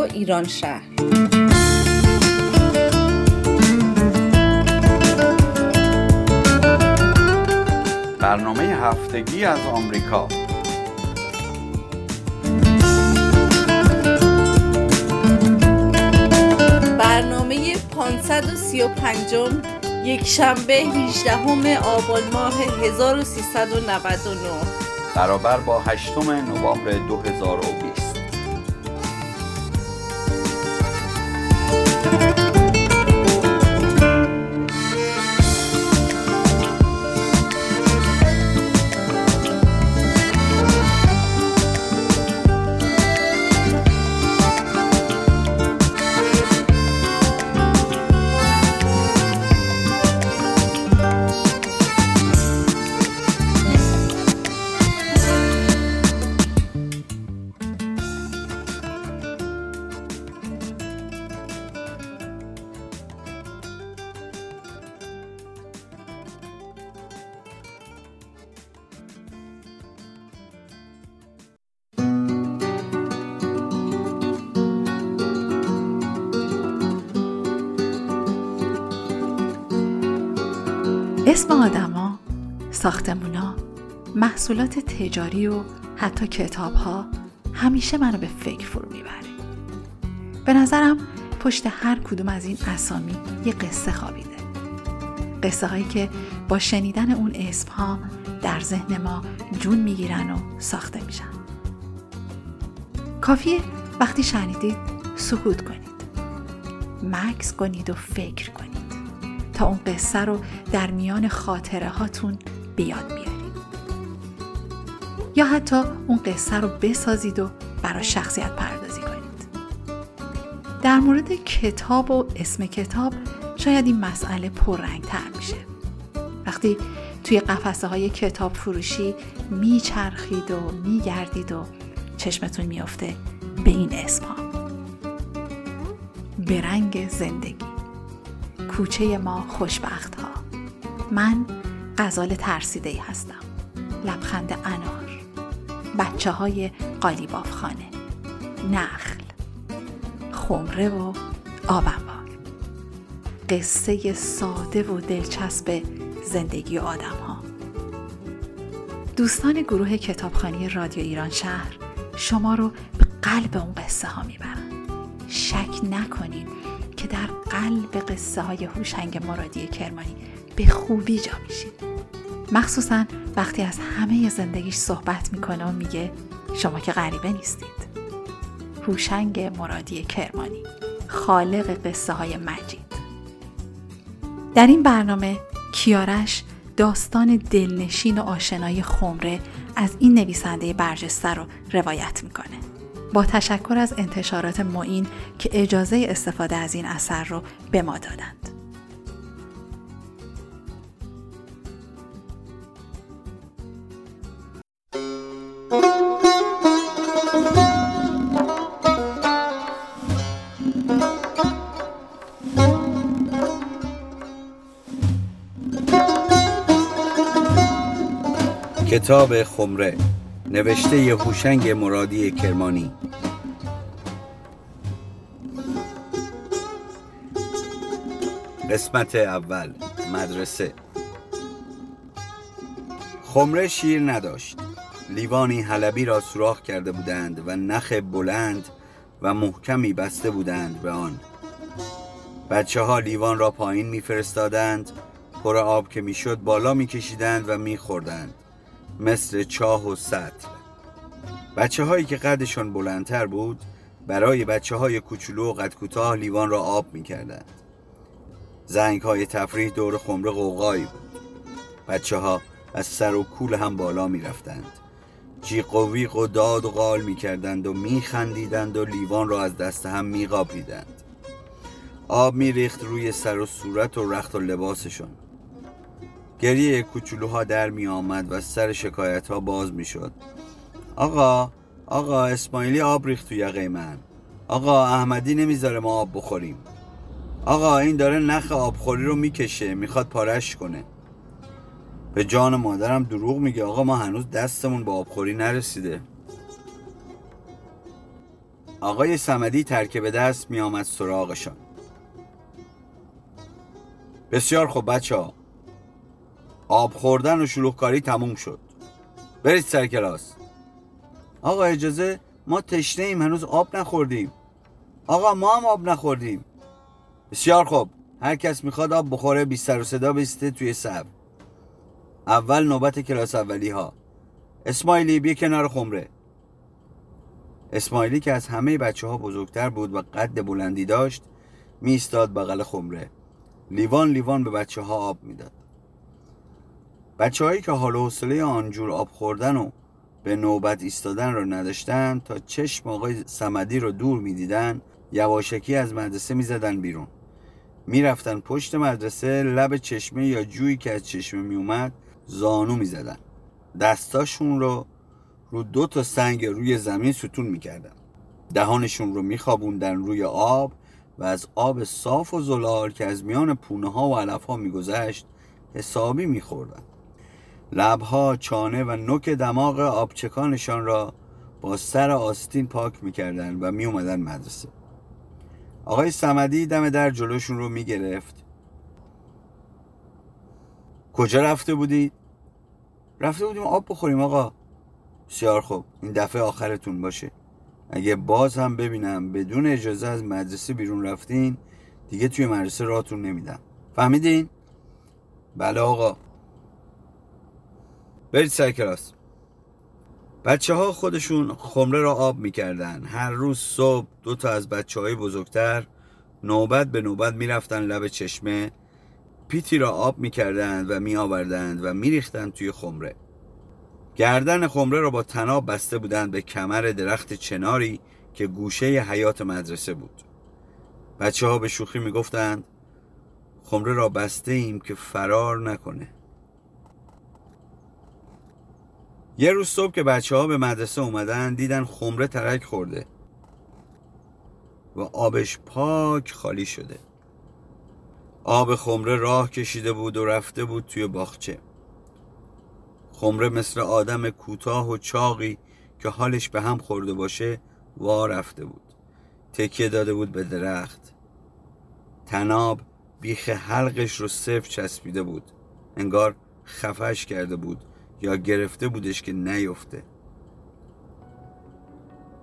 رادیو ایران شهر. برنامه هفتگی از آمریکا. برنامه 535 یک شنبه 18 آبان ماه 1399 برابر با 8 نوامبر 2020 اسم آدما، ساختمونا، محصولات تجاری و حتی کتاب ها همیشه منو به فکر فرو می‌بره. به نظرم پشت هر کدوم از این اسامی یه قصه خوابیده. قصه هایی که با شنیدن اون اسم ها در ذهن ما جون می‌گیرن و ساخته میشن. کافیه وقتی شنیدید سکوت کنید. مکس کنید و فکر کنید. تا اون قصه رو در میان خاطره هاتون بیاد بیارید. یا حتی اون قصه رو بسازید و برای شخصیت پردازی کنید. در مورد کتاب و اسم کتاب شاید این مسئله پررنگ تر میشه. وقتی توی قفسه های کتاب فروشی میچرخید و میگردید و چشمتون میافته به این اسم ها به رنگ زندگی. کوچه ما خوشبخت ها من غزال ترسیده هستم. لبخند انار. بچه های قالیباف خانه. نخل. خمره و آبنبار. قصه ساده و دلچسب زندگی آدم ها دوستان گروه کتابخانی رادیو ایران شهر شما رو به قلب اون قصه ها می‌برن شک نکنین که در قلب قصه های هوشنگ مرادی کرمانی به خوبی جا میشید مخصوصا وقتی از همه زندگیش صحبت می‌کنه و میگه شما که غریبه نیستید. هوشنگ مرادی کرمانی خالق قصه های مجید. در این برنامه کیارش داستان دلنشین و آشنای خمره از این نویسنده برجسته رو روایت می‌کنه. با تشکر از انتشارات معین که اجازه استفاده از این اثر رو به ما دادند. کتاب خمره نوشته هوشنگ مرادی کرمانی. قسمت اول مدرسه. خمره شیر نداشت. لیوانی حلبی را سوراخ کرده بودند و نخ بلند و محکمی بسته بودند به آن. بچه ها لیوان را پایین میفرستادند پر آب که می‌شد بالا میکشیدند و میخوردند. مثل چاه و سطل. بچه هایی که قدشان بلندتر بود برای بچه های کوچولو و قد کوتاه لیوان را آب می کردند. زنگ های تفریح دور خمره قوقایی بود. بچه ها از سر و کول هم بالا می رفتند جیق و ویق و داد و قال می کردند و می خندیدند و لیوان را از دست هم می قاپیدند آب می ریخت روی سر و صورت و رخت و لباسشون. گریه کوچولوها در می آمد و سر شکایت ها باز می شد. آقا آقا اسماعیلی آب ریخت تو یقه من. آقا احمدی نمی‌ذاره ما آب بخوریم. آقا این داره نخ آبخوری رو می‌کشه می‌خواد پارش کنه. به جان مادرم دروغ میگه. آقا ما هنوز دستمون به آبخوری نرسیده. آقای سمدی ترکه دست می آمد سراغشان. بسیار خوب بچه ها آب خوردن و شلوغکاری تموم شد. برید سر کلاس. آقا اجازه؟ ما تشنه ایم هنوز آب نخوردیم. آقا ما هم آب نخوردیم. بسیار خوب. هر کس می‌خواد آب بخوره بی سر و صدا بیسته توی سب اول نوبت کلاس اولی ها اسماعیلی بیا کنار خمره. اسماعیلی که از همه بچه ها بزرگتر بود و قد بلندی داشت میستاد بغل خمره. لیوان لیوان به بچه ها آب می‌داد. بچه هایی که حال و حوصله آنجور آب خوردن و به نوبت ایستادن را نداشتن تا چشم آقای سمدی رو دور می‌دیدن یواشکی از مدرسه می‌زدن بیرون. می‌رفتن پشت مدرسه لب چشمه یا جویی که از چشمه میومد زانو می‌زدن. دستاشون رو رو دو تا سنگ روی زمین ستون می‌کردن. دهانشون رو میخوابوندن روی آب و از آب صاف و زلال که از میان پونه ها و علف ها میگذشت حسابی میخوردن. لبها، چانه و نوک دماغ آبچکانشان را با سر آستین پاک می‌کردن و میومدن مدرسه. آقای سمدی دم در جلوشون رو می‌گرفت. کجا رفته بودید؟ رفته بودیم آب بخوریم آقا. بسیار خوب. این دفعه آخرتون باشه. اگه باز هم ببینم بدون اجازه از مدرسه بیرون رفتین دیگه توی مدرسه راتون نمیدم. فهمیدین؟ بله آقا. برید سر کلاس. بچه ها خودشون خمره را آب می‌کردن. هر روز صبح دو تا از بچه های بزرگتر نوبت به نوبت می‌رفتن لب چشمه پیتی را آب می‌کردند و میآوردند و میریختند توی خمره. گردن خمره را با تناب بسته بودند به کمر درخت چناری که گوشه حیات مدرسه بود. بچه ها به شوخی می‌گفتند خمره را بسته ایم که فرار نکنه. یه روز صبح که بچه ها به مدرسه اومدن دیدن خمره ترک خورده و آبش پاک خالی شده. آب خمره راه کشیده بود و رفته بود توی باغچه. خمره مثل آدم کوتاه و چاقی که حالش به هم خورده باشه وا رفته بود. تکیه داده بود به درخت. تناب بیخ حلقش رو صف چسبیده بود. انگار خفش کرده بود. یا گرفته بودش که نیفته.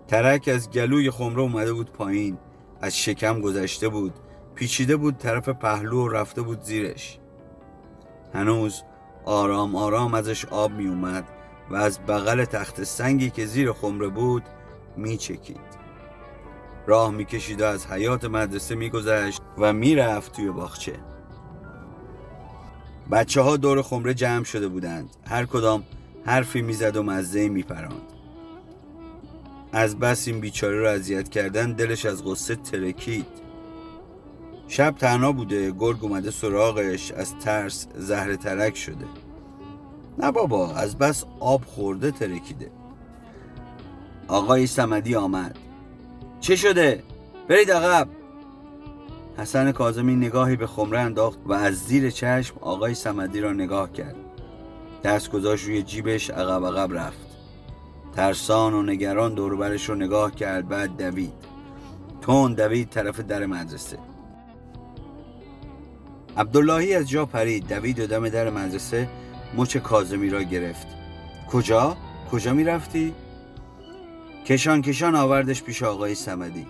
ترک از گلوی خمره اومده بود پایین از شکم گذشته بود پیچیده بود طرف پهلو و رفته بود زیرش. هنوز آرام آرام ازش آب می اومد و از بغل تخت سنگی که زیر خمره بود می چکید راه می کشید و از حیات مدرسه می گذشت و می رفت توی باغچه. بچه ها دور خمره جمع شده بودند. هر کدام حرفی می‌زد و مزه می پراند. از بس این بیچاره رو اذیت کردن دلش از غصه ترکید. شب تنها بوده گرگ اومده سراغش از ترس زهر ترک شده. نه بابا از بس آب خورده ترکیده. آقای سمدی آمد. چه شده؟ برید عقب. حسن کازمی نگاهی به خمره انداخت و از زیر چشم آقای سمدی را نگاه کرد. دست گذاشت روی جیبش عقب عقب رفت. ترسان و نگران دوربرش رو نگاه کرد بعد دوید. تون دوید طرف در مدرسه. عبداللهی از جا پرید. دوید و دم در مدرسه مچ کازمی را گرفت. کجا؟ کجا می رفتی؟ کشان کشان آوردش پیش آقای سمدی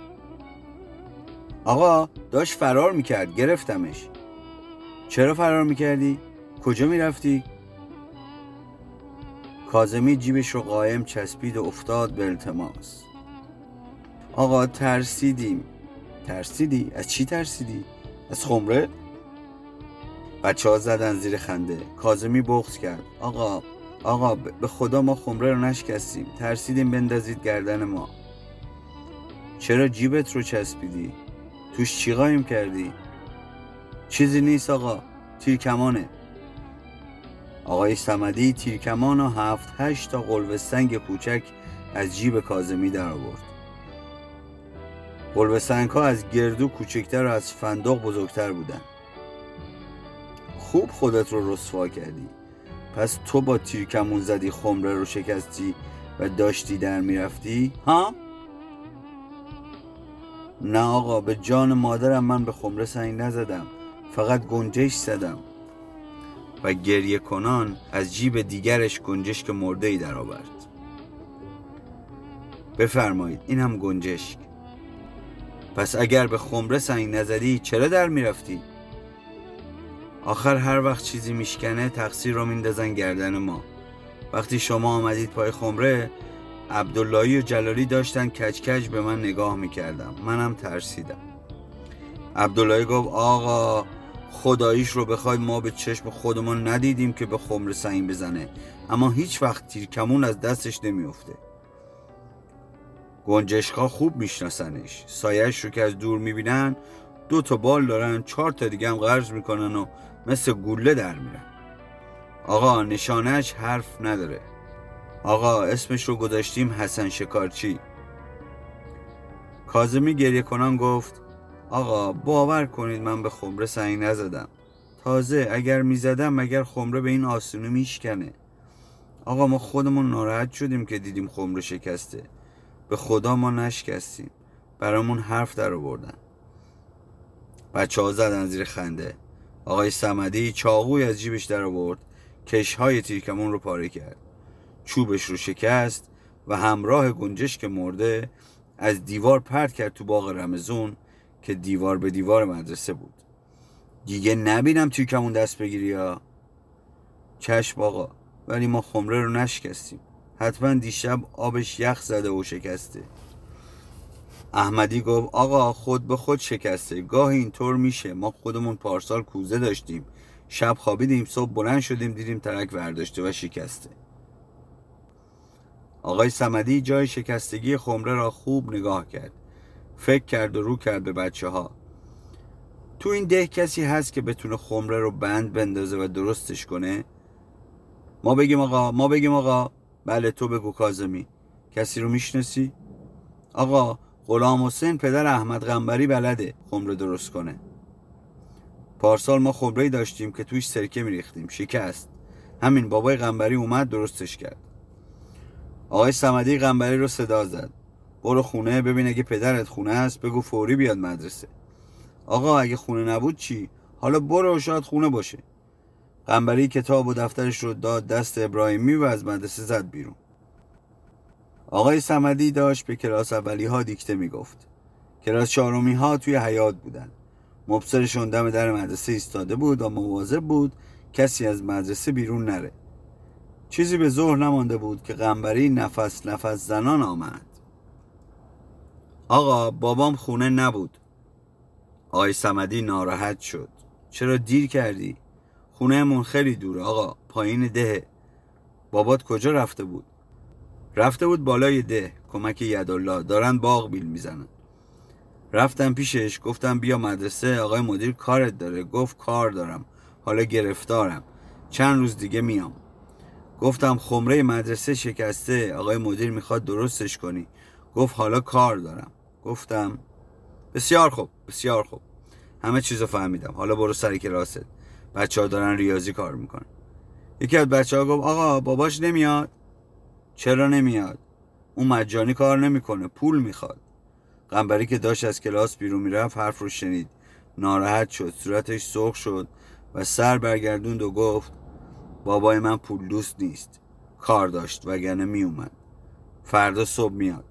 آقا داشت فرار می‌کرد گرفتمش چرا فرار می‌کردی؟ کجا می‌رفتی؟ کازمی جیبش رو قایم چسبید و افتاد به التماس آقا ترسیدیم ترسیدی؟ از چی ترسیدی؟ از خمره؟ بچه ها زدن زیر خنده کازمی بغض کرد آقا آقا به خدا ما خمره رو نشکستیم ترسیدیم بندازید گردن ما چرا جیبت رو چسبیدی؟ توش چی قایم کردی؟ چیزی نیست آقا تیرکمانه. آقای سمدی تیرکمان و هفت هشت تا قلب سنگ کوچک از جیب کازمی در آورد. قلب سنگ ها از گردو کوچکتر و از فندق بزرگتر بودن. خوب خودت رو رسوا کردی. پس تو با تیرکمون زدی خمره رو شکستی و داشتی در می‌رفتی؟ ها؟ نه آقا به جان مادرم من به خمره سنگ نزدم. فقط گنجش زدم. و گریه کنان از جیب دیگرش گنجشک مرده ای در آورد بفرمایید این هم گنجشک. پس اگر به خمره سنگ نزدی چرا در می‌رفتی؟ آخر هر وقت چیزی میشکنه تقصیر رو میندازن گردن ما. وقتی شما آمدید پای خمره عبداللهی و جلالی داشتن کچکج به من نگاه می‌کردم منم ترسیدم. عبداللهی گفت آقا خداییش رو بخواید ما به چشم خودمون ندیدیم که به خمر سنگ بزنه. اما هیچ وقت تیرکمون از دستش نمیافته. گنجشکا خوب میشناسنش. سایش رو که از دور می‌بینن دو تا بال دارن چهار تا دیگه هم قرض می‌کنن و مثل گوله در میرن. آقا نشانش حرف نداره. آقا اسمش رو گذاشتیم حسن شکارچی. کازمی گریه کنان گفت آقا باور کنید من به خمره سنگ نزدم. تازه اگر می‌زدم مگر خمره به این آسونی میشکنه. آقا ما خودمون ناراحت شدیم که دیدیم خمره شکسته. به خدا ما نشکستیم. برامون حرف در آوردن. بچه ها زدن زیر خنده. آقای سمدی چاقوی از جیبش در آورد. کشهای تیرکمون رو پاره کرد. چوبش رو شکست و همراه گنجشک مرده از دیوار پرت کرد تو باغ رمزون که دیوار به دیوار مدرسه بود. دیگه نبینم تیرکمون دست بگیری یا؟ چشم آقا ولی ما خمره رو نشکستیم. حتما دیشب آبش یخ زده و شکسته. احمدی گفت آقا خود به خود شکسته. گاه اینطور میشه. ما خودمون پارسال کوزه داشتیم. شب خوابیدیم صبح بلند شدیم دیدیم ترک ورداشته و شکسته. آقای سمدی جای شکستگی خمره را خوب نگاه کرد. فکر کرد و رو کرد به بچه ها تو این ده کسی هست که بتونه خمره رو بند بندازه و درستش کنه؟ ما بگیم آقا ما بگیم آقا. بله تو بگو کازمی کسی رو می‌شناسی؟ آقا غلام حسین پدر احمد غنبری بلده خمره درست کنه. پارسال ما خمره داشتیم که توش سرکه میریختیم. شکست. همین بابای غنبری اومد درستش کرد. آقای سمدی غنبری رو صدا زد. برو خونه ببین اگه پدرت خونه است بگو فوری بیاد مدرسه. آقا اگه خونه نبود چی؟ حالا برو شاید خونه باشه. قنبری کتاب و دفترش رو داد دست ابراهیمی و از مدرسه زد بیرون. آقای سمدی داشت به کلاس اولی ها دیکته می‌گفت. کلاس چهارمی ها توی حیات بودن. مبصرشون دم در مدرسه ایستاده بود و مواظب بود کسی از مدرسه بیرون نره. چیزی به ظهر نمانده بود که قنبری نفس نفس زنان آمد. آقا بابام خونه نبود. آقای سمدی ناراحت شد. چرا دیر کردی؟ خونهمون خیلی دوره آقا پایین ده. بابات کجا رفته بود؟ رفته بود بالای ده. کمک یدالله. دارن باغ بیل می‌زنن. رفتم پیشش گفتم بیا مدرسه آقای مدیر کارت داره. گفت کار دارم. حالا گرفتارم. چند روز دیگه میام. گفتم خمره مدرسه شکسته آقای مدیر می‌خواد درستش کنی. گفت حالا کار دارم. گفتم بسیار خوب بسیار خوب. همه چیزو فهمیدم. حالا برو سر کلاست. بچه ها دارن ریاضی کار می‌کنن. یکی از بچه ها گفت آقا باباش نمیاد. چرا نمیاد؟ اون مجانی کار نمی‌کنه پول می‌خواد. قنبری که داشت از کلاس بیرون می‌رفت حرف رو شنید. ناراحت شد صورتش سرخ شد و سر برگردوند و گفت بابای من پول دوست نیست. کار داشت وگرنه میومد فردا صبح میاد.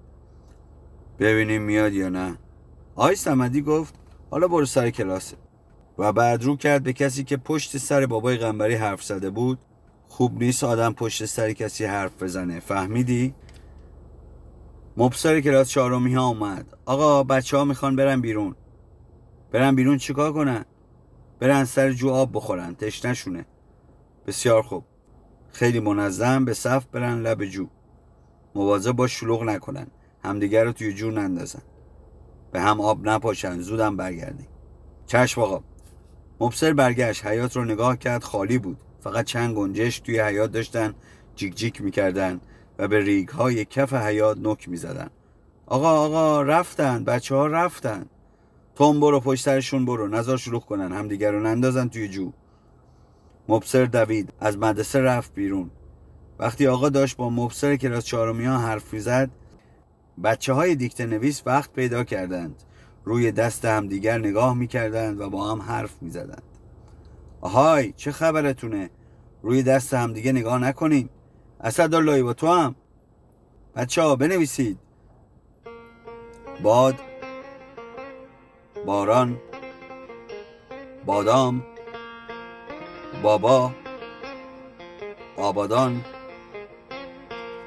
ببینیم میاد یا نه. آی سمدی گفت حالا برو سر کلاسه. و بعد رو کرد به کسی که پشت سر بابای غنبری حرف زده بود. خوب نیست آدم پشت سر کسی حرف بزنه. فهمیدی؟ مبصر کلاس چهارمی ها اومد. آقا بچه ها می‌خوان برن بیرون. برن بیرون چیکار کنن؟ برن سر جو آب بخورن. تشنشونه بسیار خوب. خیلی منظم به صف برن لب جو. مواظب با شلوغ نکنن. همدیگر رو توی جو نندازن. به هم آب نپاشن. زودم برگردیم چشم آقا. مبصر برگشت. حیات رو نگاه کرد. خالی بود. فقط چند گنجش توی حیات داشتن. جیک جیک می‌کردن و به ریگ های کف حیات نک می‌زدن. آقا آقا رفتن. بچه ها رفتن. توم برو پشت سرشون برو. نظر شلوغ کنن. همدیگر رو نندازن توی جو. مبصر دوید. از مدرسه رفت بیرون. وقتی آقا داشت با مبصر کلاس ها حرف می‌زد بچه های دیکته نویس وقت پیدا کردند. روی دست همدیگر نگاه می‌کردند و با هم حرف می‌زدند. آهای چه خبرتونه؟ روی دست همدیگه نگاه نکنین. اسداللهی با تو هم. بچه ها بنویسید. باد باران بادام. بابا آبادان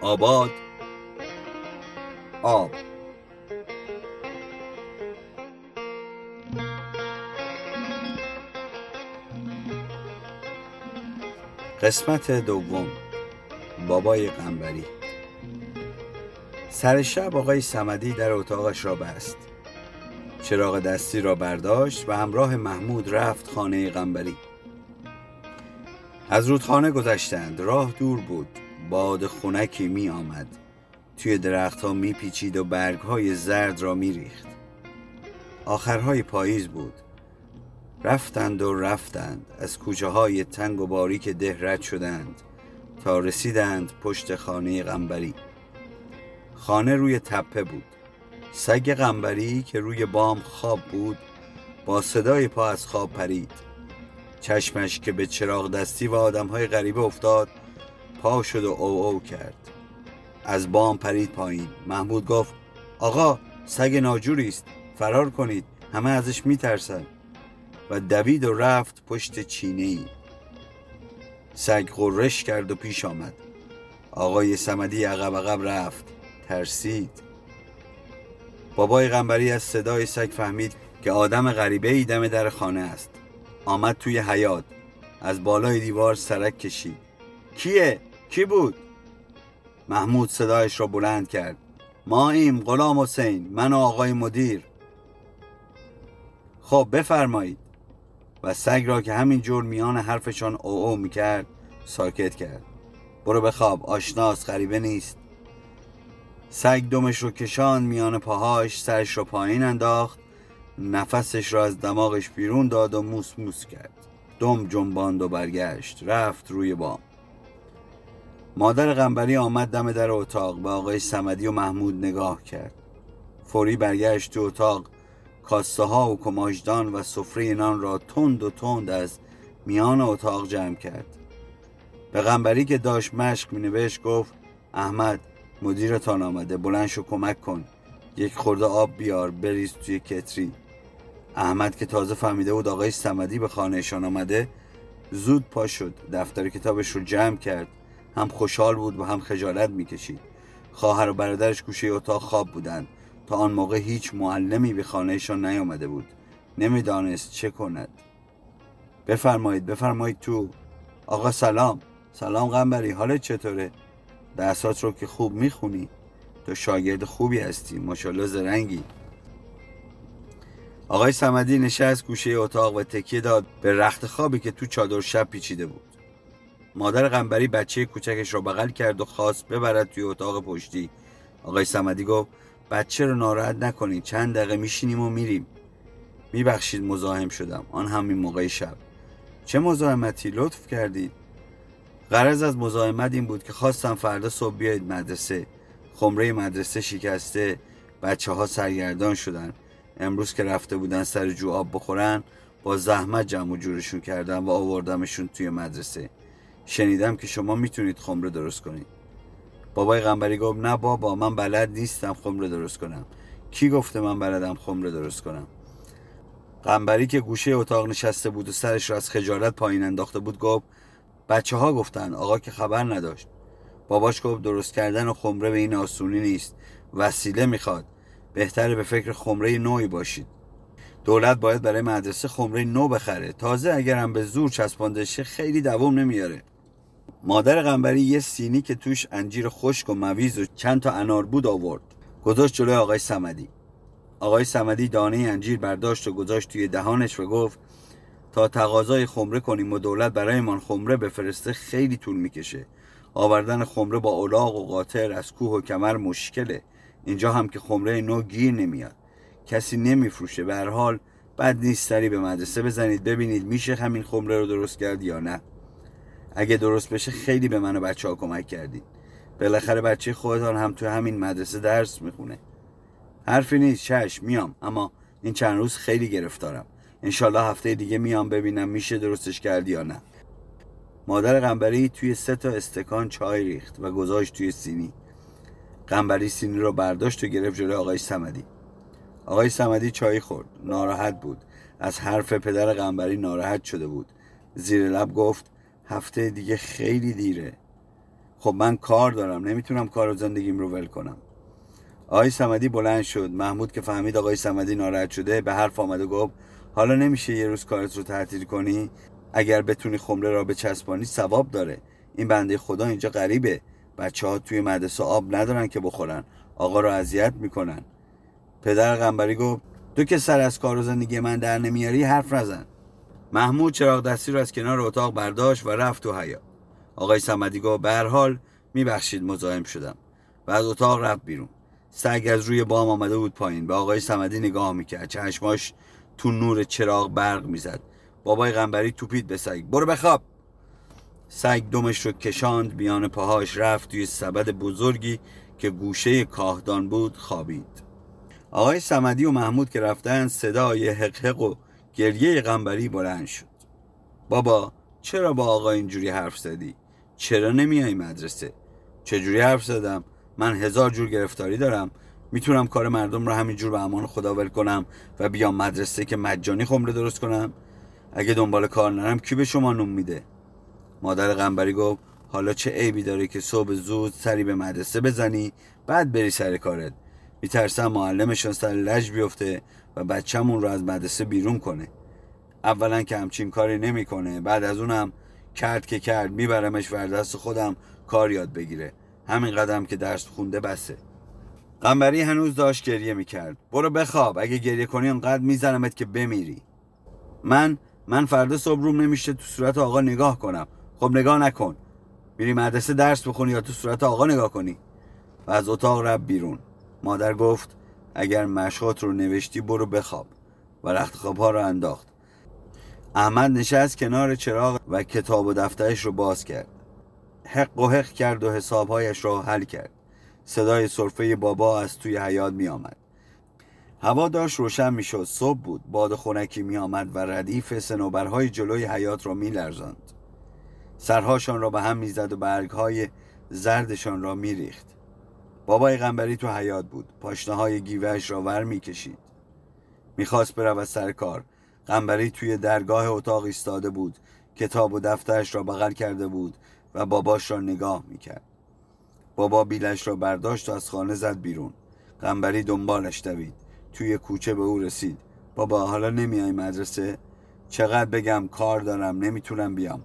آباد آب. قسمت دوم بابای قنبری. سر شب آقای سمدی در اتاقش را بست. چراغ دستی را برداشت و همراه محمود رفت خانه قنبری. از رودخانه گذشتند. راه دور بود. باد خونکی می آمد. توی درختها می پیچید و برگ های زرد را می ریخت. آخرهای پاییز بود. رفتند و رفتند. از کوچه های تنگ و باریک ده رد شدند. تا رسیدند پشت خانه قنبری خانه روی تپه بود. سگ قنبری که روی بام خواب بود با صدای پا از خواب پرید. چشمش که به چراغ دستی و آدمهای غریبه افتاد پا شد و او او کرد. از بام پرید پایین. محمود گفت آقا سگ ناجوری است. فرار کنید. همه ازش میترسند و دوید و رفت پشت چینه ای سگ غرش کرد و پیش آمد. آقای سمدی عقب عقب رفت. ترسید. بابای غنبری از صدای سگ فهمید که آدم غریبه ای دم در خانه است. آمد توی حیات از بالای دیوار سرک کشید. کیه؟ کی بود؟ محمود صدایش را بلند کرد. ما ایم غلام حسین من و آقای مدیر. خب بفرمایید. و سگ را که همین جور میان حرفشان او او می‌کرد ساکت کرد. برو بخواب آشناس غریبه نیست. سگ دمش رو کشان میان پاهاش سرش رو پایین انداخت. نفسش را از دماغش بیرون داد و موس موس کرد. دم جنباند و برگشت رفت روی بام. مادر غنبری آمد دم در اتاق به آقای سمدی و محمود نگاه کرد. فوری برگشت تو اتاق کاسه ها و کماجدان و سفره نان را تند و تند از میان اتاق جمع کرد. به غنبری که داشت مشق می نوشت گفت احمد مدیرتان آمده بلند شو کمک کن. یک خورده آب بیار بریز توی کتری. احمد که تازه فهمیده بود آقای سمدی به خانهشان آمده زود پا شد. دفتر کتابش رو جمع کرد. هم خوشحال بود و هم خجالت می‌کشید. خواهر و برادرش گوشه اتاق خواب بودند. تا آن موقع هیچ معلمی به خانهشان نیامده بود. نمی‌دانست چه کند. بفرمایید بفرمایید تو. آقا سلام. سلام قنبری حالت چطوره؟ درسات رو که خوب می‌خونی. تو شاگرد خوبی هستی. ماشاءالله زرنگی. آقای سمدی نشست گوشه اتاق و تکیه داد به رخت خوابی که تو چادر شب پیچیده بود. مادر قنبری بچه کوچکش را بغل کرد و خواست ببرد توی اتاق پشتی. آقای سمدی گفت بچه رو ناراحت نکنید چند دقیقه میشینیم و میریم. میبخشید مزاحم شدم. آن همین موقع شب. چه مزاحمتی؟ لطف کردید. غرض از مزاحمت این بود که خواستم فردا صبح بیایید مدرسه. خمره مدرسه شکسته. بچه ها سرگردان شدن. امروز که رفته بودن سر جو آب بخورن با زحمت جمع و جورشون کردم و آوردمشون توی مدرسه. شنیدم که شما می‌تونید خمره درست کنید. بابای غنبری گفت نه بابا من بلد نیستم خمره درست کنم. کی گفته من بلدم خمره درست کنم؟ قنبری که گوشه اتاق نشسته بود و سرش را از خجالت پایین انداخته بود گفت بچه ها گفتن آقا که خبر نداشت. باباش گفت درست کردن و خمره به این آسونی نیست وسیله می‌خواد. بهتره به فکر خمره نوعی باشید. دولت باید برای مدرسه خمره نو بخره. تازه اگرم به زور چسبانده خیلی دوام نمیاره. مادر قنبری یه سینی که توش انجیر خشک و مویز و چند تا انار بود آورد. گذاشت جلوی آقای سمدی. آقای سمدی دانه انجیر برداشت و گذاشت توی دهانش و گفت تا تقاضای خمره کنیم و دولت برایمان خمره بفرسته خیلی طول می‌کشه. آوردن خمره با اولاغ و قاطر از کوه و کمر مشکله. اینجا هم که خمره نو گیر نمیاد. کسی نمیفروشه. به هر حال بد نیست سری به مدرسه بزنید. ببینید میشه همین خمره رو درست کرد یا نه. اگه درست بشه خیلی به من و بچه ها کمک کردید بالاخره بچه خودتان هم تو همین مدرسه درس می‌خونه. حرفی نیست. چشم. میام. اما این چند روز خیلی گرفتارم. انشالله هفته دیگه میام ببینم میشه درستش کردی یا نه. مادر قنبری توی سه تا استکان چای ریخت و گذاشت توی سینی. قنبری سینی رو برداشت و گرفت جلوی آقای سمدی. آقای سمدی چای خورد. ناراحت بود. از حرف پدر قنبری ناراحت شده بود. زیر لب گفت هفته دیگه خیلی دیره. خب من کار دارم. نمی‌تونم کار و زندگیم رو ول کنم. آقای سمدی بلند شد. محمود که فهمید آقای سمدی ناراحت شده به حرف آمد و گفت حالا نمیشه یه روز کارت رو تعطیل کنی؟ اگر بتونی خمره را به چسبانی ثواب داره. این بنده خدا اینجا غریبه. بچه ها توی مدرسه آب ندارن که بخورن. آقا رو اذیت می‌کنن. پدر قنبری گفت تو که سر از کار و زندگی من در نمیاری حرف نزن. محمود چراغ دستی رو از کنار اتاق برداشت و رفت تو حیا. آقای سمدی گفت به هر حال میبخشید مزاحم شدم. و از اتاق رفت بیرون. سگ از روی بام آمده بود پایین. به آقای سمدی نگاه می‌کرد. چشماش تو نور چراغ برق می‌زد. بابای غنبری توپید به سگ. برو بخواب. سگ دمش رو کشاند میان پاهاش رفت توی سبد بزرگی که گوشه کاهدان بود خوابید. آقای سمدی و محمود که رفتن صدای حقحق و گریه غنبری بلند شد. بابا چرا با آقا اینجوری حرف زدی؟ چرا نمیای مدرسه؟ چجوری حرف زدم؟ من هزار جور گرفتاری دارم. می‌تونم کار مردم رو همینجور به امان خدا ول کنم و بیام مدرسه که مجانی خمره درست کنم؟ اگه دنبال کار نرم کی به شما نوم میده؟ مادر غنبری گفت حالا چه عیبی داره که صبح زود سری به مدرسه بزنی بعد بری سر کارت. میترسم معلمشون سر لج بیفته و بچهمون رو از مدرسه بیرون کنه. اولا که همچین کاری نمی‌کنه بعد از اونم کرد که کرد میبرمش ور دست خودم کار یاد بگیره. همین قدم که درس خونده بسه. قنبری هنوز داشت گریه می‌کرد. برو بخواب اگه گریه کنی انقدر میزنمت که بمیری. من من فردا صبح روم نمیشه تو صورت آقا نگاه کنم. خب نگاه نکن. میری مدرسه درس بخونی یا تو صورت آقا نگاه کنی. و از اتاق رفت بیرون. مادر گفت اگر مشقات رو نوشتی برو بخواب. و رخت خواب رو انداخت. احمد نشست کنار چراغ و کتاب و دفترش رو باز کرد. حق و حق کرد و حسابهایش را حل کرد. صدای صرفه بابا از توی حیات می آمد هوا داشت روشن می شد صبح بود. باد خونکی می آمد و ردیف سنوبرهای جلوی حیات را می لرزاند سرهاشان را به هم می‌زد و برگهای زردشان را می ریخت بابای غنبری تو حیات بود. پاشنه های گیوهش را ور می کشید می‌خواست برود سر کار. قنبری توی درگاه اتاق ایستاده بود. کتاب و دفترش را بغل کرده بود و باباش را نگاه می‌کرد. بابا بیلش را برداشت و از خانه زد بیرون. قنبری دنبالش دوید. توی کوچه به او رسید. بابا حالا نمیای مدرسه؟ چقدر بگم کار دارم نمی‌تونم بیام.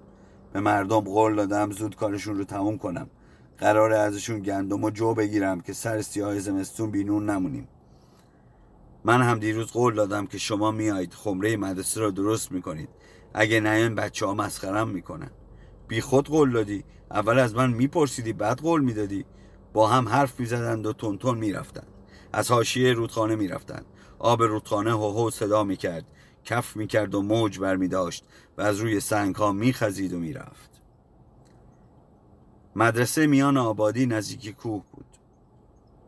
به مردم قول دادم زود کارشون رو تموم کنم. قراره ازشون گندم و جو بگیرم که سر سیاه زمستون بینون نمونیم. من هم دیروز قول دادم که شما میایید خمره مدرسه را درست می‌کنید. اگه نیان بچه ها مسخرم می‌کنن. بی خود قول دادی. اول از من میپرسیدی بعد قول می‌دادی. با هم حرف می‌زدند و تونتون می‌رفتند. از حاشیه رودخانه می‌رفتند. آب رودخانه هو صدا می‌کرد. کف می‌کرد و موج برمیداشت. از روی سنگ ها میخزید و می‌رفت. مدرسه میان آبادی نزدیکی کوه بود.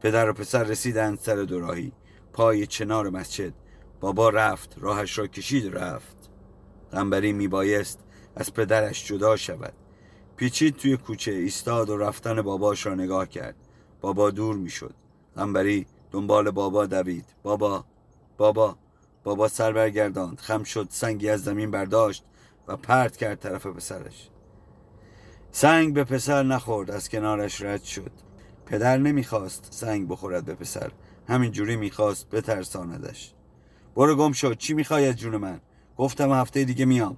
پدر و پسر رسیدند سر دوراهی پای چنار مسجد. بابا رفت راهش را کشید رفت. قنبری میبایست از پدرش جدا شود. پیچید توی کوچه ایستاد و رفتن باباش را نگاه کرد. بابا دور می‌شد. قنبری دنبال بابا دوید. بابا بابا بابا سر برگرداند. خم شد سنگی از زمین برداشت. و پرت کرد طرف پسرش. سنگ به پسر نخورد از کنارش رد شد. پدر نمی‌خواست سنگ بخورد به پسر همین جوری می‌خواست بترساندش. برو گم شد چی می‌خوای از جون من؟ گفتم هفته دیگه میام.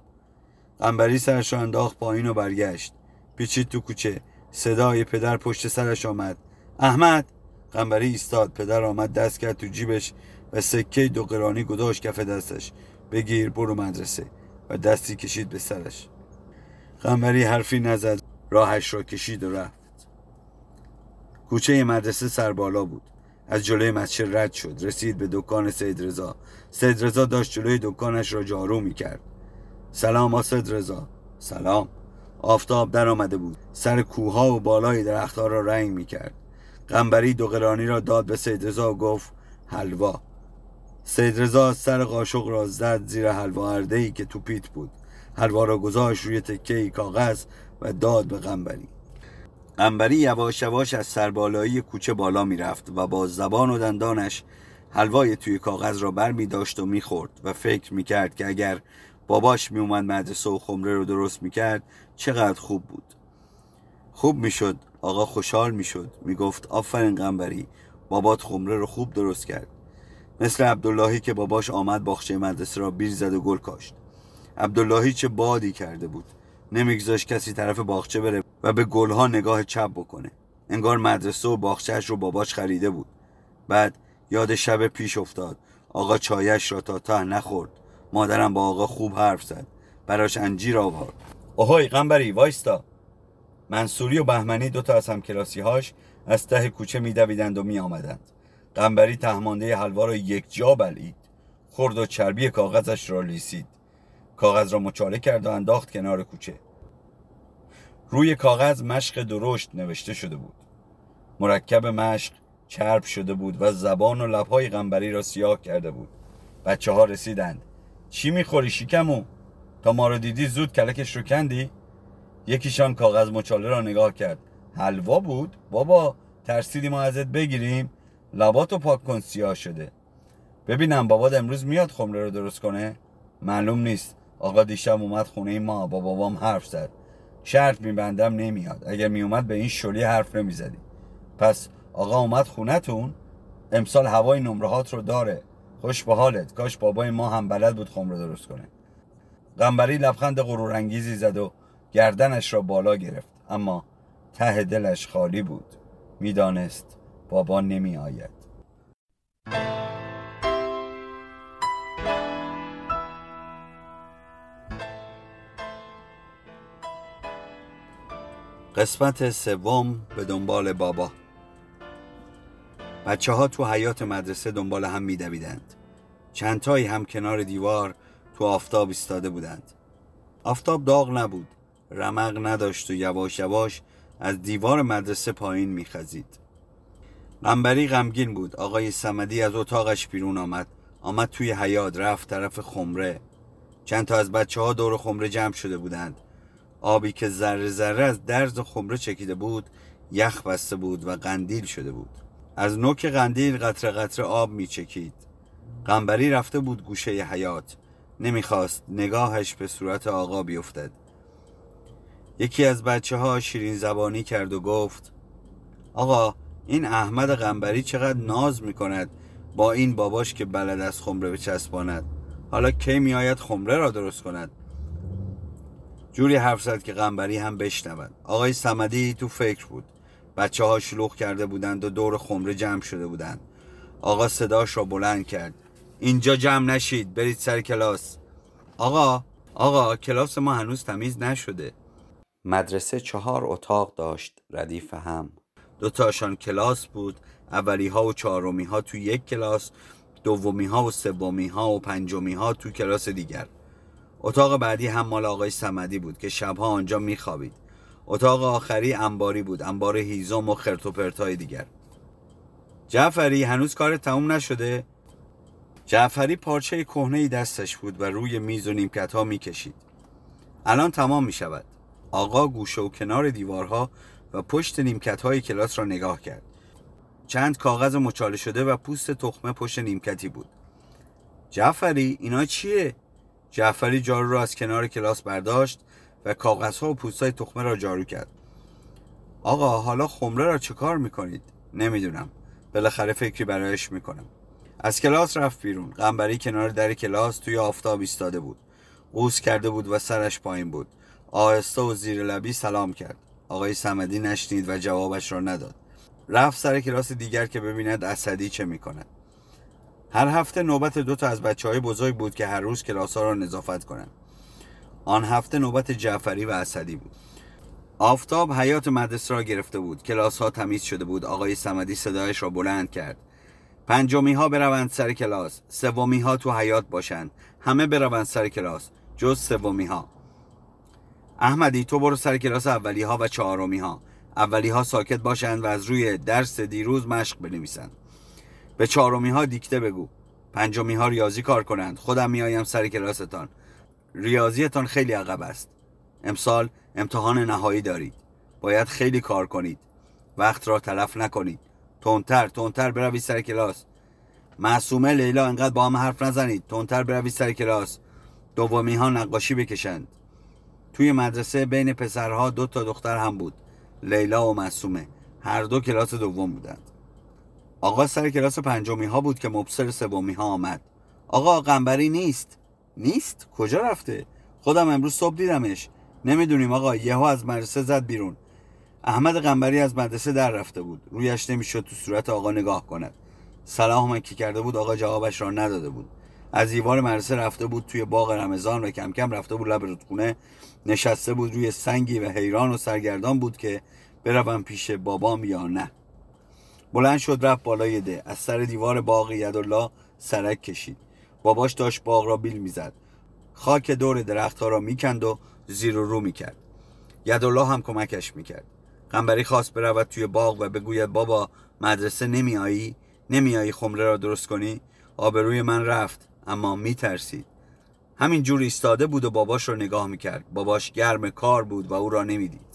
قنبری سرش انداخت پایین و برگشت. پیچید تو کوچه. صدای پدر پشت سرش آمد. احمد! قنبری ایستاد. پدر آمد دست کرد تو جیبش و سکه دو قرانی گذاشت کف دستش. بگیر برو مدرسه. و دستی کشید به سرش. قنبری حرفی نزد راهش را کشید و رفت. کوچه مدرسه سربالا بود. از جلوی مسجد رد شد رسید به دکان سید رضا. سید رضا داشت جلوی دکانش را جارو می کرد سلام آسد رضا. سلام. آفتاب در آمده بود. سر کوها و بالای درختها را رنگ می کرد قنبری دو قرانی را داد به سید رضا و گفت حلوا. سید رضا سر قاشق را زد زیر حلوا ای که تو پیت بود. حلوا را گذاشت روی تکه کاغذ و داد به قنبری قنبری یواش یواش از سربالایی کوچه بالا می‌رفت و با زبان و دندانش حلوای توی کاغذ را بر می داشت و می‌خورد و فکر می‌کرد که اگر باباش میومد مدرسه و خمره رو درست می‌کرد چقدر خوب بود. خوب می‌شد آقا خوشحال می‌شد. می‌گفت آفرین قنبری بابات خمره رو خوب درست کرد. مثل عبداللهی که باباش آمد باخچه مدرسه را بیر زد و گل کاشت. عبداللهی چه بادی کرده بود. نمیگذاشت کسی طرف باغچه بره و به گلها نگاه چپ بکنه. انگار مدرسه و باغچهش رو باباش خریده بود. بعد یاد شب پیش افتاد. آقا چایش را تا ته نخورد. مادرم با آقا خوب حرف زد. براش انجیر آورد. اوهای قنبری وایستا. منصوری و بهمنی دوتا از همکلاسی هاش از ته کوچه میدویدند و می آمدند قنبری تهمانده حلوا را یک جا بلید خورد و چربی کاغذش را لیسید کاغذ را مچاله کرد و انداخت کنار کوچه روی کاغذ مشق درشت نوشته شده بود مرکب مشق چرب شده بود و زبان و لبهای غنبری را سیاه کرده بود بچه ها رسیدند چی می‌خوری شیکمو؟ تا ما رو دیدی زود کلکش رو کندی؟ یکیشان کاغذ مچاله را نگاه کرد حلوا بود؟ بابا ترسیدی ما ازت بگیریم؟ لباتو پاک کن سیاه شده. ببینم باباد امروز میاد خمره رو درست کنه؟ معلوم نیست. آقا دیشب اومد خونه ما با بابام حرف زد. شرط میبندم نمیاد. اگر میومد به این شلی حرف نمی‌زدی. پس آقا اومد خونتون. امسال هوای نمرهات رو داره. خوش به حالت. کاش بابای ما هم بلد بود خمره درست کنه. قنبری لبخند غرورانگیزی زد و گردنش را بالا گرفت. اما ته دلش خالی بود. می‌دانست. بابا نمی آید قسمت سوم به دنبال بابا. بچه ها تو حیات مدرسه دنبال هم میدویدند. چندتایی هم کنار دیوار تو آفتاب ایستاده بودند. آفتاب داغ نبود. رمق نداشت و یواش یواش از دیوار مدرسه پایین میخزید. قنبری غمگین بود. آقای سمدی از اتاقش بیرون آمد. آمد توی حیات رفت طرف خمره. چند تا از بچه ها دور خمره جمع شده بودند. آبی که ذره ذره از درز خمره چکیده بود یخ بسته بود و قندیل شده بود. از نوک قندیل قطره قطره آب میچکید. قنبری رفته بود گوشه حیات نمی‌خواست نگاهش به صورت آقا بیفتد. یکی از بچه ها شیرین زبانی کرد و گفت آقا این احمد قنبری چقدر ناز می‌کند با این باباش که بلد از خمره بچسباند. حالا کی میآید خمره را درست کند؟ جوری حرف زد که قنبری هم بشنود. آقای سمدی تو فکر بود. بچه ها شلوغ کرده بودند و دور خمره جمع شده بودند. آقا صداش را بلند کرد. اینجا جمع نشید برید سر کلاس. آقا آقا کلاس ما هنوز تمیز نشده. مدرسه چهار اتاق داشت ردیف هم. دوتاشان کلاس بود. اولی ها و چهارمی ها تو یک کلاس دومی ها و سومی ها و پنجمی ها تو کلاس دیگر. اتاق بعدی هم مال آقای سمدی بود که شبها آنجا میخوابید. اتاق آخری انباری بود انبار هیزم و خرت و پرتای دیگر. جعفری هنوز کار تموم نشده؟ جعفری پارچه کهنه دستش بود و روی میز و نیمکت ها می‌کشید. الان تمام می شود آقا گوشه و کنار دیوارها و پشت نیمکت های کلاس را نگاه کرد. چند کاغذ مچاله شده و پوست تخمه پشت نیمکتی بود. جعفری اینا چیه؟ جعفری جارو را از کنار کلاس برداشت و کاغذها و پوستای تخمه را جارو کرد. آقا حالا خمره را چه کار می‌کنید؟ نمی‌دونم. بالاخره فکری برایش می‌کنم. از کلاس رفت بیرون. قنبری کنار در کلاس توی آفتاب ایستاده بود. قوس کرده بود و سرش پایین بود. آهسته و زیر لبی سلام کرد. آقای سمدی نشنید و جوابش را نداد. رفت سر کلاس دیگر که ببیند اسدی چه می‌کند. هر هفته نوبت دو تا از بچه های بزرگ بود که هر روز کلاس ها را نظافت کنند. آن هفته نوبت جعفری و اسدی بود. آفتاب حیات مدرسه را گرفته بود. کلاس ها تمیز شده بود. آقای سمدی صدایش را بلند کرد. پنجمی ها بروند سر کلاس. سومی ها تو حیات باشند. همه بروند سر کلاس. جز سومی ها احمدی تو برو سر کلاس اولی ها و چهارمی ها اولی ها ساکت باشند و از روی درس دیروز مشق بنویسند. به چهارمی ها دیکته بگو. پنجمی ها ریاضی کار کنند. خودم میآیم سر کلاستان. ریاضیتان خیلی عقب است. امسال امتحان نهایی دارید. باید خیلی کار کنید. وقت را تلف نکنید. تونتر تونتر بروید سر کلاس. معصومه لیلا انقدر با هم حرف نزنید. تونتر بروید سر کلاس. دومی ها نقاشی بکشند. توی مدرسه بین پسرها دو تا دختر هم بود لیلا و معصومه. هر دو کلاس دوم بودند. آقا سر کلاس پنجمی ها بود که مبصر سومی ها آمد. آقا قنبری نیست. نیست؟ کجا رفته؟ خودم امروز صبح دیدمش. نمی‌دونیم آقا یهو از مدرسه زد بیرون. احمد قنبری از مدرسه در رفته بود. رویش نمی‌شد تو صورت آقا نگاه کند. سلام که کرده بود؟ آقا جوابش را نداده بود. از دیوار مدرسه رفته بود توی باغ رمضان و کم کم رفته بود لب رودخونه. نشسته بود روی سنگی و حیران و سرگردان بود که بروم پیش بابام یا نه. بلند شد رفت بالای ده. از سر دیوار باغ یدالله سرک کشید. باباش داشت باغ را بیل می‌زد. خاک دور درختها را می‌کند و زیر و رو می‌کرد. یدالله هم کمکش می‌کرد. قنبری خواست برود توی باغ و بگوید بابا مدرسه نمیایی نمیایی خمره را درست کنی؟ آبروی من رفت. اما میترسید. همین جور ایستاده بود و باباش رو نگاه می‌کرد. باباش گرم کار بود و او را نمی‌دید.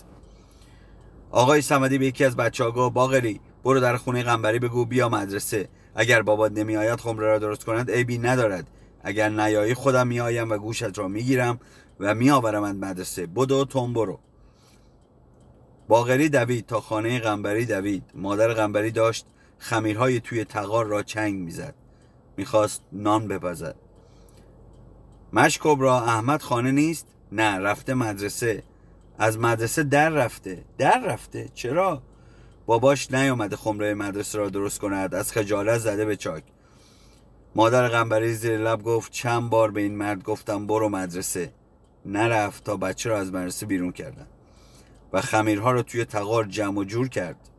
آقای سمدی به یکی از بچه ها گفت باغری برو در خونه قنبری بگو بیا مدرسه. اگر بابات نمیآید خمره را درست کند عیبی ندارد. اگر نیایی خودم میآیم و گوشت را می‌گیرم و میآورمت مدرسه. بدو تون برو. باغری دوید تا خانه قنبری دوید. مادر قنبری داشت خمیرهای توی تقار را چنگ می‌زد. می‌خواست نان بپزد. مشکب را احمد خانه نیست؟ نه رفته مدرسه. از مدرسه در رفته. در رفته. چرا؟ باباش نیامده خمره مدرسه را درست کند. از خجالت زده به چاک. مادر غنبری زیر لب گفت چند بار به این مرد گفتم برو مدرسه. نرفت تا بچه را از مدرسه بیرون کردن. و خمیرها را توی تقار جمع و جور کرد.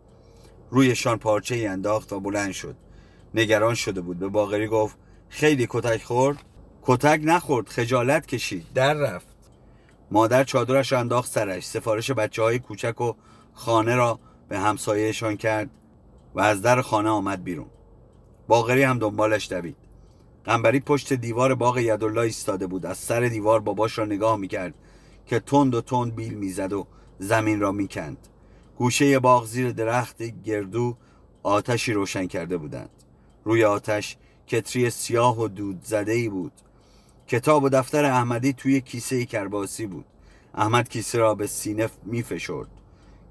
رویشان پارچه ای انداخت و بلند شد. نگران شده بود. به باغری گفت خیلی کتک خورد؟ کتک نخورد خجالت کشید. در رفت. مادر چادرش انداخت سرش. سفارش بچه های کوچک و خانه را به همسایهشان کرد و از در خانه آمد بیرون. باغری هم دنبالش دوید. قنبری پشت دیوار باغ یدالله ایستاده بود. از سر دیوار باباش را نگاه می‌کرد که تند و تند بیل می‌زد و زمین را می‌کند. گوشه باغ زیر درخت گردو آتشی روشن کرده بودند. روی آتش کتری سیاه و دود زده ای بود. کتاب و دفتر احمدی توی کیسه کرباسی بود. احمد کیسه را به سینه میفشرد.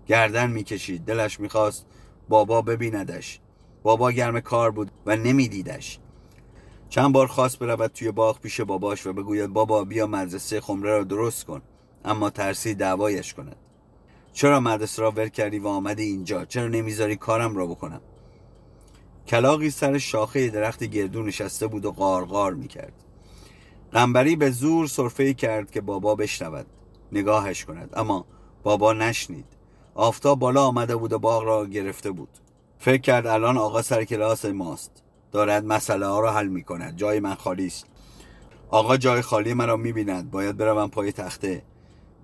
گردن می‌کشید. دلش می‌خواست بابا ببیندش. بابا گرم کار بود و نمیدیدش. چند بار خواست برود توی باغ پیش باباش و بگوید بابا بیا مدرسه خمره را درست کن اما ترسی دعوایش کند. چرا مدرسه را ول کردی و آمدی اینجا؟ چرا نمی‌ذاری کارم را بکنم؟ کلاقی سر شاخه درخت گردو نشسته بود و قارقار می‌کرد. قنبری به زور صرفه کرد که بابا بشنود نگاهش کند. اما بابا نشنید. آفتاب بالا آمده بود و باغ را گرفته بود. فکر کرد الان آقا سر کلاس ماست. دارد مسئله ها را حل می کند جای من خالی است. آقا جای خالی مرا می بیند باید بروم پای تخته.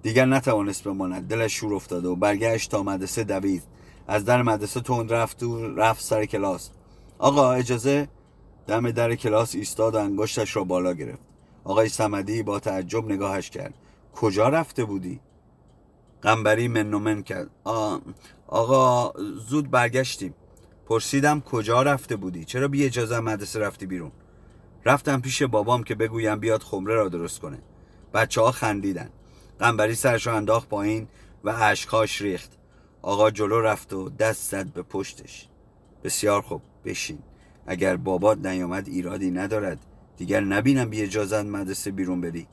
دیگر نتوانست بماند. دلش شور افتاده و برگشت تا مدرسه دوید. از در مدرسه تند رفت و رفت سر کلاس. آقا اجازه؟ دم در کلاس ایستاد و انگشتش را بالا گرفت. آقای سمدی با تعجب نگاهش کرد. کجا رفته بودی؟ قنبری من کرد. آقا زود برگشتیم. پرسیدم کجا رفته بودی؟ چرا بی اجازه مدرسه رفتی بیرون؟ رفتم پیش بابام که بگویم بیاد خمره را درست کنه. بچه ها خندیدن. قنبری سرش را انداخت پایین و عشقاش ریخت. آقا جلو رفت و دست زد به پشتش. بسیار خوب. بشین. اگر بابات نیامد ایرادی ندارد. دیگر نبینم بی اجازت مدرسه بیرون بری.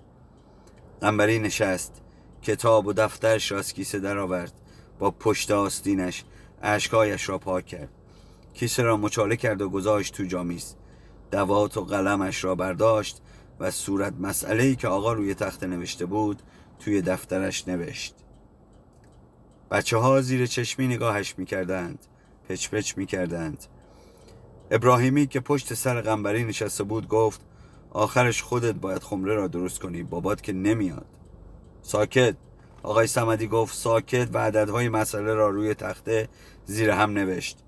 قنبری نشست. کتاب و دفترش را از کیسه درآورد. با پشت آستینش اشکایش را پاک کرد. کیسه را مچاله کرد و گذاشت تو جامیز. دوات و قلمش را برداشت و صورت مسئله ای که آقا روی تخت نوشته بود توی دفترش نوشت. بچه ها زیر چشمی نگاهش می‌کردند. پچ پچ می‌کردند. ابراهیمی که پشت سر قنبری نشسته بود گفت آخرش خودت باید خمره را درست کنی بابات که نمیاد. ساکت. آقای سمدی گفت ساکت و عددهای مسئله را روی تخته زیر هم نوشت.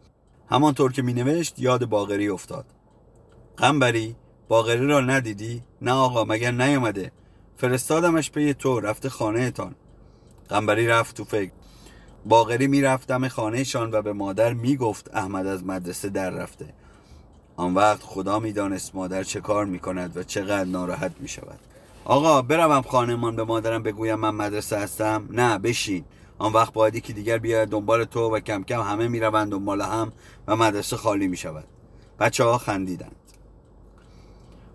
همانطور که می نوشت یاد باغری افتاد. قنبری باقری را ندیدی؟ نه آقا مگر نیامده فرستادمش پی تو رفته خانه تان قنبری رفت تو فکر. باقری می‌رفت دم خانهشان و به مادر می‌گفت احمد از مدرسه در رفته. آن وقت خدا می‌دانست مادر چه کار می‌کند و چقدر ناراحت می‌شود. آقا بروم خانهمان به مادرم بگویم من مدرسه هستم. نه بشین. آن وقت باید که دیگر بیاید دنبال تو و کم کم همه می‌روند دنبال هم و مدرسه خالی می‌شود. بچه ها خندیدند.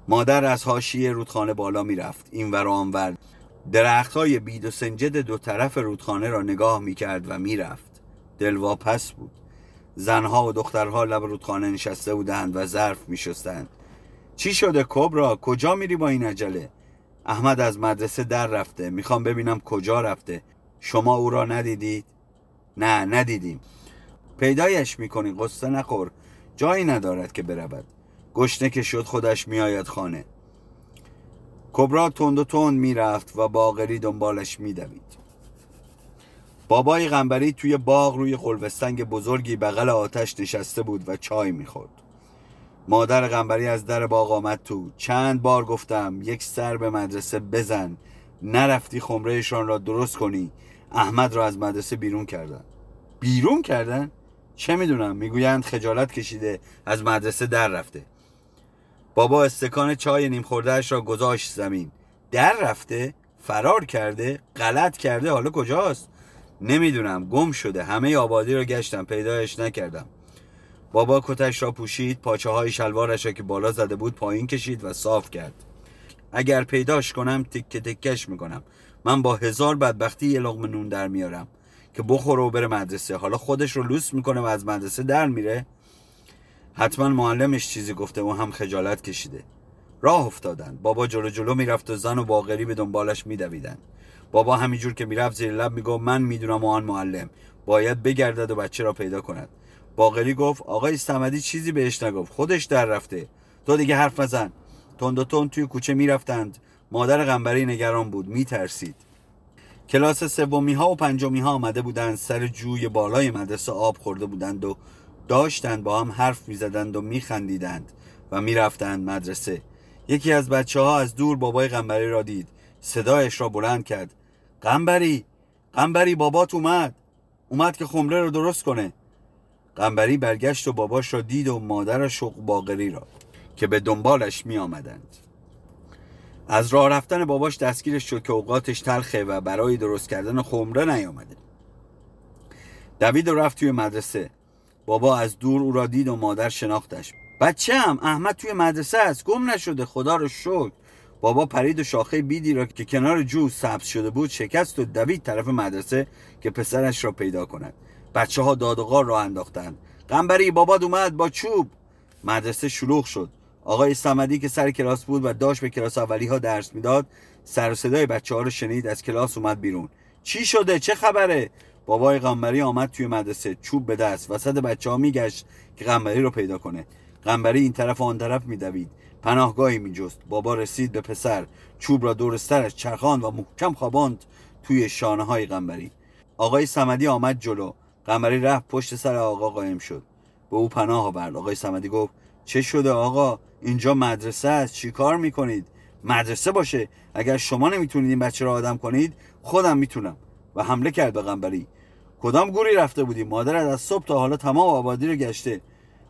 مادر از حاشیه رودخانه بالا می‌رفت. این ور آنور درخت های بید و سنجد دو طرف رودخانه را نگاه می‌کرد و می‌رفت. دلواپس بود. زنها و دخترها لب رودخانه نشسته بودند و ظرف میشستند. چی شده کبرا؟ کجا میری با این عجله؟ احمد از مدرسه در رفته. می‌خوام ببینم کجا رفته. شما او را ندیدید؟ نه ندیدیم. پیدایش می‌کنی قصه نخور. جایی ندارد که برود. گشنه که شد خودش میآید خانه. کبرا تند و تند می‌رفت و باغری دنبالش میدوید. بابای غنبری توی باغ روی قلوستنگ بزرگی بغل آتش نشسته بود و چای می‌خورد. مادر غنبری از در باغ آمد تو. چند بار گفتم یک سر به مدرسه بزن. نرفتی خمرهشان را درست کنی. احمد را از مدرسه بیرون کردن. بیرون کردن؟ چه می‌دونم؟ می‌گویند خجالت کشیده از مدرسه در رفته. بابا استکان چای نیم خوردهش را گذاشت زمین. در رفته؟ فرار کرده؟ غلط کرده؟ حالا کجاست؟ نمی‌دونم گم شده. همه آبادی را گشتم پیدایش نکردم. بابا کتش را پوشید پاچه های شلوارش را که بالا زده بود پایین کشید و صاف کرد. اگر پیداش کنم تکه تکش می‌کنم. من با هزار بدبختی یه لغم نون در میارم که بخوره و بره مدرسه. حالا خودش رو لوس می‌کنه و از مدرسه در میره. حتما معلمش چیزی گفته و هم خجالت کشیده. راه افتادن. بابا جلو جلو می‌رفت و زن و باقری به دنبالش میدویدن. بابا همینجور که می‌رفت زیر لب می‌گفت من می‌دونم آن معلم. باید بگردد و بچه را پیدا کند. باقری گفت آقای سمدی چیزی بهش نگفت خودش در رفته. تو دیگه حرف نزن. تند و تند توی کوچه می‌رفتند. مادر غنبری نگران بود میترسید. کلاس سومی ها و پنجمی ها آمده بودند سر جوی بالای مدرسه آب خورده بودند و داشتند با هم حرف می‌زدند و میخندیدند و می‌رفتند مدرسه. یکی از بچه ها از دور بابای غنبری را دید. صدایش را بلند کرد. قنبری قنبری بابات اومد. اومد که خمره رو درست کنه. قنبری برگشت و باباش را دید و مادر شوق باقری را که به دنبالش می آمدند از راه رفتن باباش دستگیرش شد که اوقاتش تلخه و برای درست کردن خمره نیامده. دوید و رفت توی مدرسه. بابا از دور او را دید و مادر شناختش. بچه هم احمد توی مدرسه است. گم نشده. خدا رو شکر. بابا پرید و شاخه بیدی را که کنار جو سبز شده بود شکست و دوید طرف مدرسه که پسرش را پیدا کند. بچه ها داد و غار را انداختند. قنبری بابا اومد با چوب. مدرسه شلوغ شد. آقای سمدی که سر کلاس بود و داشت به کلاس اولی ها درس می‌داد سر و صدای بچه ها رو شنید از کلاس اومد بیرون. چی شده؟ چه خبره؟ بابای قنبری آمد توی مدرسه. چوب به دست. وسط بچه ها میگشت که قنبری رو پیدا کنه. قنبری این طرف و آن طرف میدوید. پناهگاهی میجست. بابا رسید به پسر. چوب را دور سرش چرخاند و محکم خواباند توی شانه های قنبری آقای سمدی آمد جلو. قنبری رفت پشت سر آقا قایم شد. به او پناه آورد. آقای سمدی گفت چه شده آقا؟ اینجا مدرسه است. چی کار می‌کنید؟ مدرسه باشه. اگر شما نمی‌تونید این بچه را آدم کنید خودم می‌تونم. و حمله کرد به قنبری کدام گوری رفته بودی مادرت از صبح تا حالا تمام آبادی رو گشته.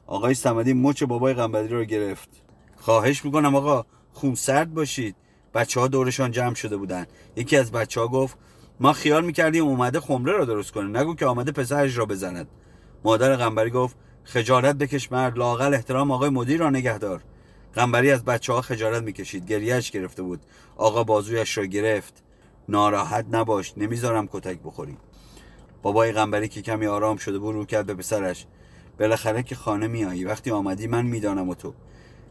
آقای سمدی مچ بابای قنبری رو گرفت. خواهش می‌کنم آقا خون سرد باشید. بچه ها دورشان جمع شده بودن. یکی از بچه ها گفت ما خیال می‌کردیم اومده خمره را درست کنه. نگو که آمده پسرش را بزند. مادر قنبری گفت خجالت بکش مرد. لاقل احترام آقای مدیر را نگهدار قنبری از بچه ها خجالت می‌کشید. گریهش گرفته بود. آقا بازویش را گرفت. ناراحت نباش. نمی‌ذارم کتک بخوری. بابای قنبری که کمی آرام شده بود رو کرد به پسرش. بالاخره که خانه میایی وقتی آمدی من می‌دانم و تو.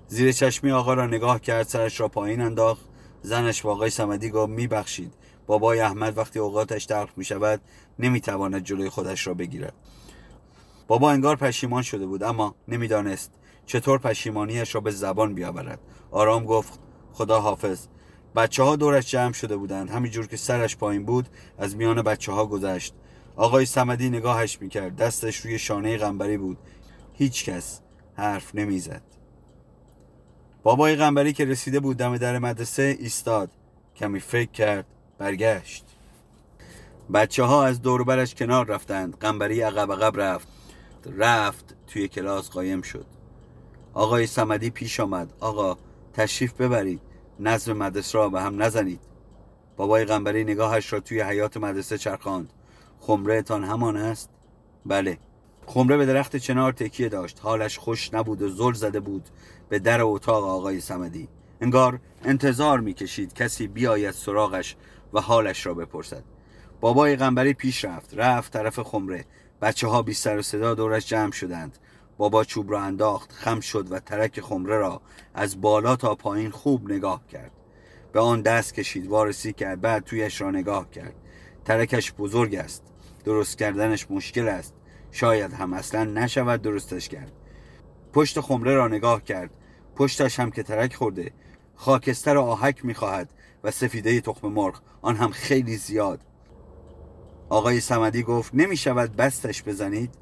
زیر چشمی آقا را نگاه کرد سرش را پایین انداخت. زنش با آقای سمدی گفت میبخشید. بابای احمد وقتی اوقاتش تلخ می شود نمی‌تواند جلوی خودش را بگیرد. بابا انگار پشیمان شده بود اما نمی‌دانست چطور پشیمانیش را به زبان بیاورد. آرام گفت خدا حافظ. بچه ها دورش جمع شده بودند. همینجور که سرش پایین بود از میان بچه ها گذشت. آقای سمدی نگاهش می‌کرد. دستش روی شانه غنبری بود. هیچ کس حرف نمی‌زد. بابای قنبری که رسیده بود دم در مدرسه ایستاد. کمی فکر کرد برگشت. بچه ها از دوربرش کنار رفتند. قنبری عقب عقب رفت. رفت توی کلاس قایم شد. آقای سمدی پیش آمد. آقا تشریف ببرید. نظم مدرسه را به هم نزنید. بابای قنبری نگاهش را توی حیات مدرسه چرخاند. خمره تان همان است؟ بله. خمره به درخت چنار تکیه داشت. حالش خوش نبود و زل زده بود. به در اتاق آقای سمدی انگار انتظار می‌کشید کسی بیاید سراغش و حالش را بپرسد. بابای قنبری پیش رفت رفت طرف خمره. بچه ها بی سر و صدا دورش جمع شدند. بابا چوب را انداخت خم شد و ترک خمره را از بالا تا پایین خوب نگاه کرد. به آن دست کشید وارسی کرد بعد تویش را نگاه کرد. ترکش بزرگ است. درست کردنش مشکل است. شاید هم اصلا نشود درستش کرد. پشت خمره را نگاه کرد. پشتش هم که ترک خورده. خاکستر آهک می‌خواهد و سفیده تخم مرغ. آن هم خیلی زیاد. آقای سمدی گفت نمی شود بستش بزنید؟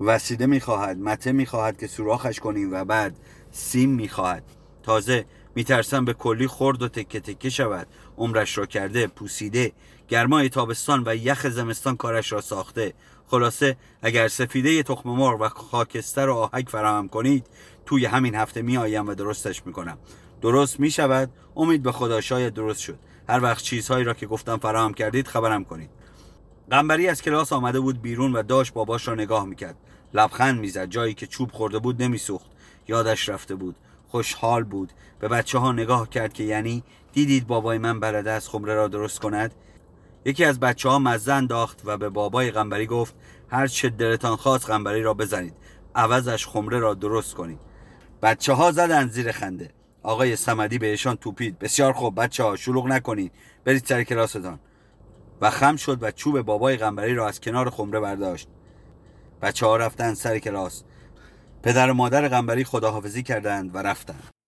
وسیده می‌خواهد مته می‌خواهد که سوراخش کنیم و بعد سیم می‌خواهد. تازه میترسم به کلی خورد و تکه تکه شود. عمرش را کرده پوسیده. گرمای تابستان و یخ زمستان کارش را ساخته. خلاصه اگر سفیده تخم مرغ و خاکستر و آهک فراهم کنید توی همین هفته میآیم و درستش می‌کنم. درست می‌شود. امید به خدا شاید درست شد. هر وقت چیزهایی را که گفتم فراهم کردید خبرم کنید. قنبری از کلاس آمده بود بیرون و داشت باباش را نگاه می‌کرد. لبخند می‌زد. جایی که چوب خورده بود نمیسوخت. یادش رفته بود. خوشحال بود به بچه ها نگاه کرد که یعنی دیدید بابای من بلده از خمره را درست کند؟ یکی از بچه ها مزه انداخت و به بابای قنبری گفت هر چه دلتان خواست قنبری را بزنید عوضش خمره را درست کنید. بچه ها زدن زیر خنده. آقای سمدی بهشان توپید بسیار خوب بچه ها شلوغ نکنید. برید سر کلاستان. و خم شد و چوب بابای قنبری را از کنار خمره برداشت. بچه ها رفتن سر کلاس. پدر و مادر قنبری خداحافظی کردند و رفتند.